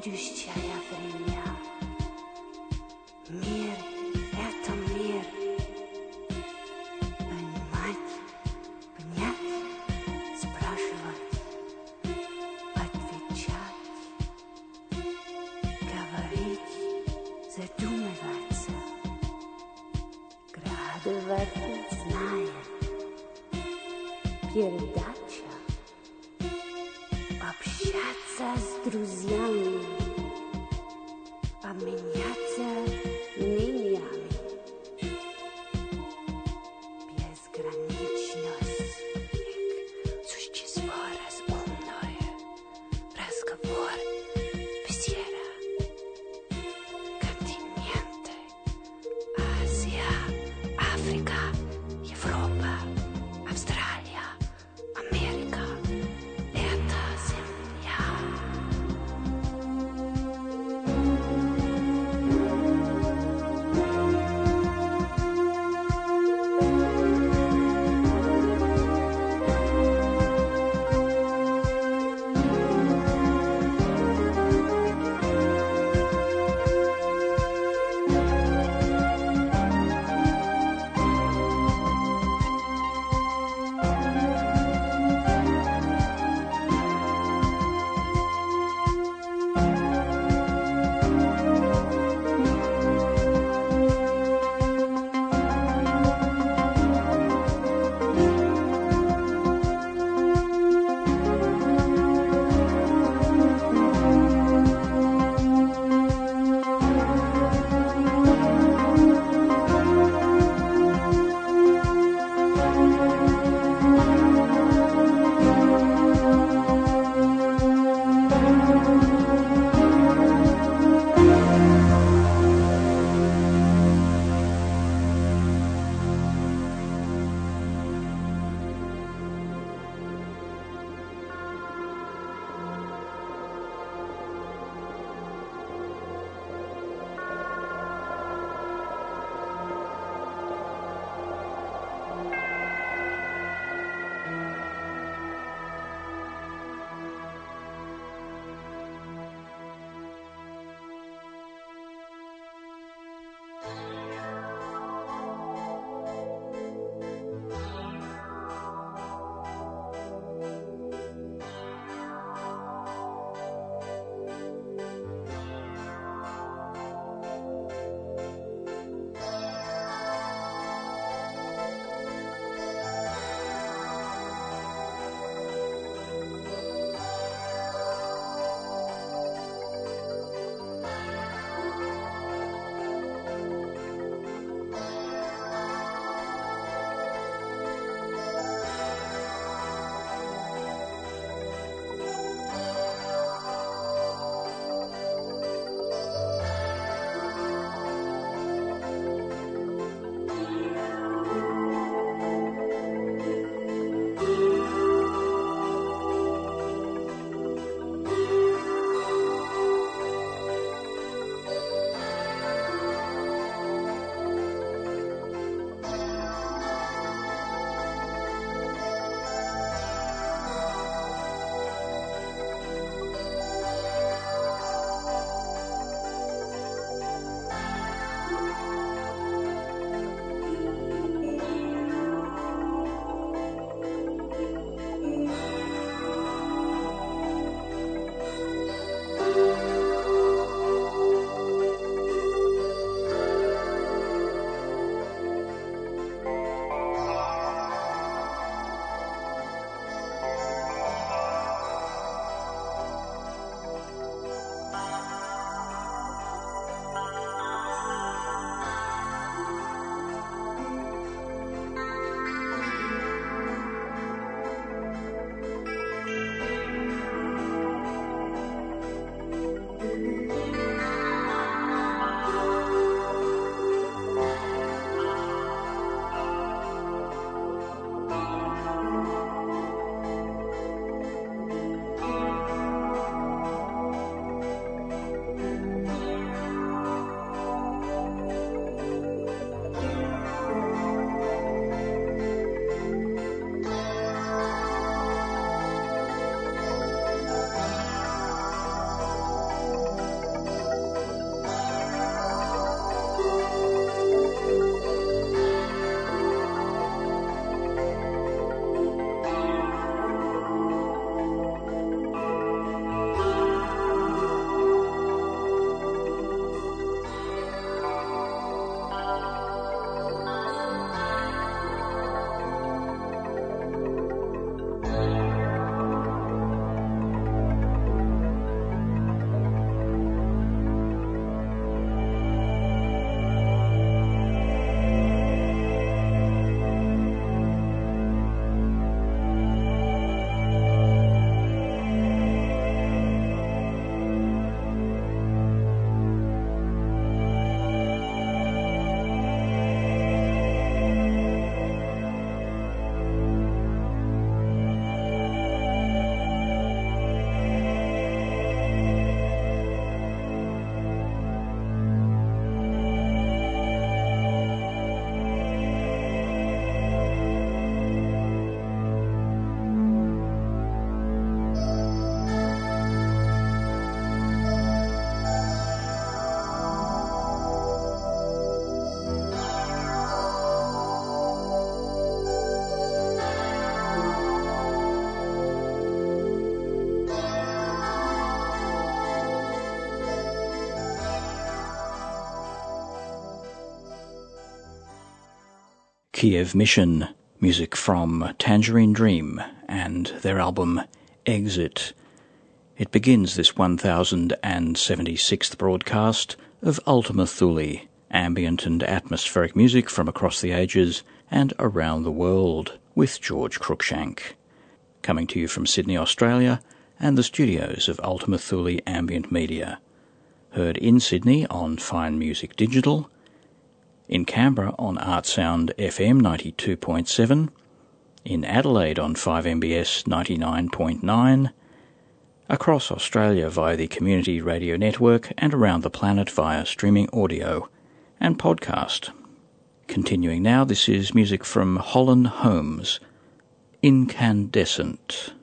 будущее время. Мир — это мир. Понимать, понять, спрашивать, отвечать, говорить, задумываться, градовать, знает, передача, Kiev Mission, music from Tangerine Dream and their album Exit. It begins this 1076th broadcast of Ultima Thule, ambient and atmospheric music from across the ages and around the world, with George Cruikshank. Coming to you from Sydney, Australia, and the studios of Ultima Thule Ambient Media. Heard in Sydney on Fine Music Digital, in Canberra on Artsound FM 92.7, in Adelaide on 5MBS 99.9, across Australia via the Community Radio Network, and around the planet via streaming audio and podcast. Continuing now, this is music from Hollan Holmes, Incandescent.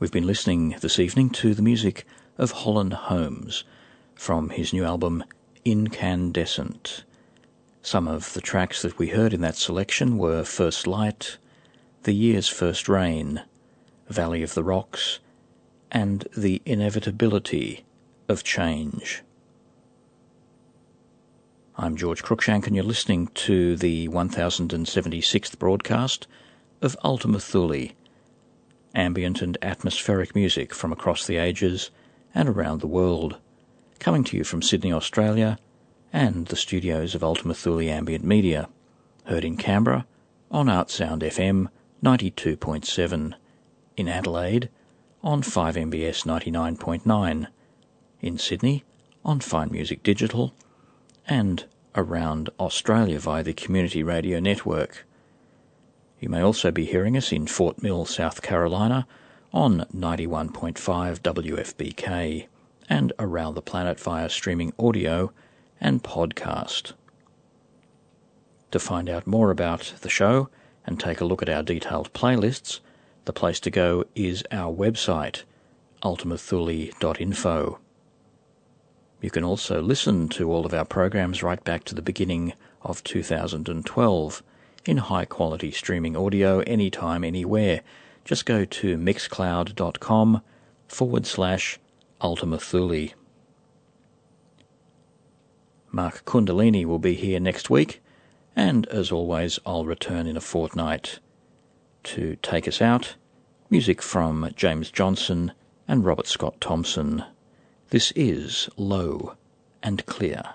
We've been listening this evening to the music of Hollan Holmes from his new album Incandescent. Some of the tracks that we heard in that selection were First Light, The Year's First Rain, Valley of the Rocks, and The Inevitability of Change. I'm George Cruikshank, and you're listening to the 1076th broadcast of Ultima Thule, ambient and atmospheric music from across the ages and around the world, coming to you from Sydney, Australia, and the studios of Ultima Thule Ambient Media, heard in Canberra on Artsound FM 92.7, in Adelaide on 5MBS 99.9, in Sydney on Fine Music Digital, and around Australia via the Community Radio Network. You may also be hearing us in Fort Mill, South Carolina on 91.5 WFBK and around the planet via streaming audio and podcast. To find out more about the show and take a look at our detailed playlists, the place to go is our website, ultimathule.info. You can also listen to all of our programs right back to the beginning of 2012 in high quality streaming audio anytime, anywhere. Just go to mixcloud.com forward slash Ultima Thule. Mark Kundalini will be here next week, and as always, I'll return in a fortnight to take us out. Music from James Johnson and Robert Scott Thompson. This is Low and Clear.